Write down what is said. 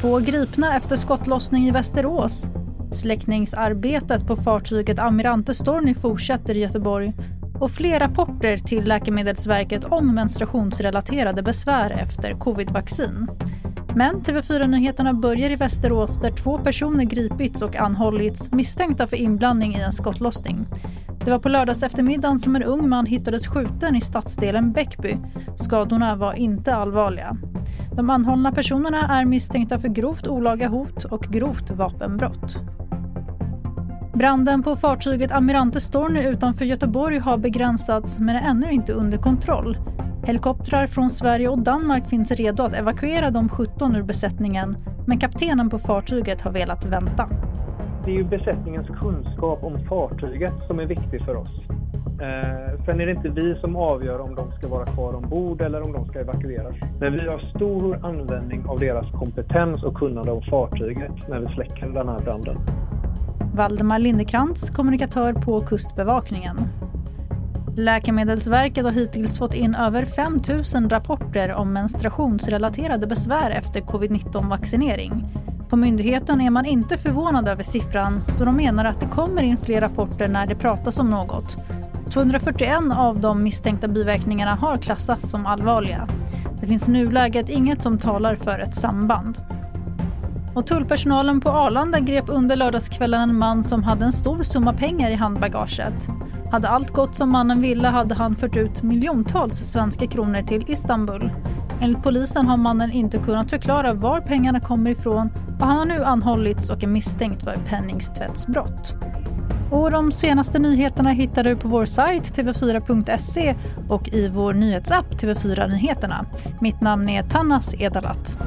Två gripna efter skottlossning i Västerås. Släckningsarbetet på fartyget Amirante Storni fortsätter i Göteborg och fler rapporter till Läkemedelsverket om menstruationsrelaterade besvär efter covidvaccin. Men TV4-nyheterna börjar i Västerås där två personer gripits och anhållits misstänkta för inblandning i en skottlossning. Det var på lördags eftermiddagen som en ung man hittades skjuten i stadsdelen Bäckby. Skadorna var inte allvarliga. De anhållna personerna är misstänkta för grovt olaga hot och grovt vapenbrott. Branden på fartyget Amirante Storny utanför Göteborg har begränsats men är ännu inte under kontroll. Helikoptrar från Sverige och Danmark finns redo att evakuera de 17 ur besättningen men kaptenen på fartyget har velat vänta. Det är ju besättningens kunskap om fartyget som är viktig för oss. Eh, sen är det inte vi som avgör om de ska vara kvar ombord eller om de ska evakueras. Men vi har stor användning av deras kompetens och kunnande om fartyget när vi släcker den här branden. Valdemar Lindekrantz, kommunikatör på Kustbevakningen. Läkemedelsverket har hittills fått in över 5 000 rapporter om menstruationsrelaterade besvär efter covid-19-vaccinering. På myndigheten är man inte förvånad över siffran då de menar att det kommer in fler rapporter när det pratas om något. 241 av de misstänkta biverkningarna har klassats som allvarliga. Det finns i nuläget inget som talar för ett samband. Och tullpersonalen på Arlanda grep under lördagskvällen en man som hade en stor summa pengar i handbagaget. Hade allt gått som mannen ville hade han fört ut miljontals svenska kronor till Istanbul. Enligt polisen har mannen inte kunnat förklara var pengarna kommer ifrån och han har nu anhållits och är misstänkt för penningtvättsbrott. Och de senaste nyheterna hittar du på vår sajt tv4.se och i vår nyhetsapp TV4 Nyheterna. Mitt namn är Tannas Edalat.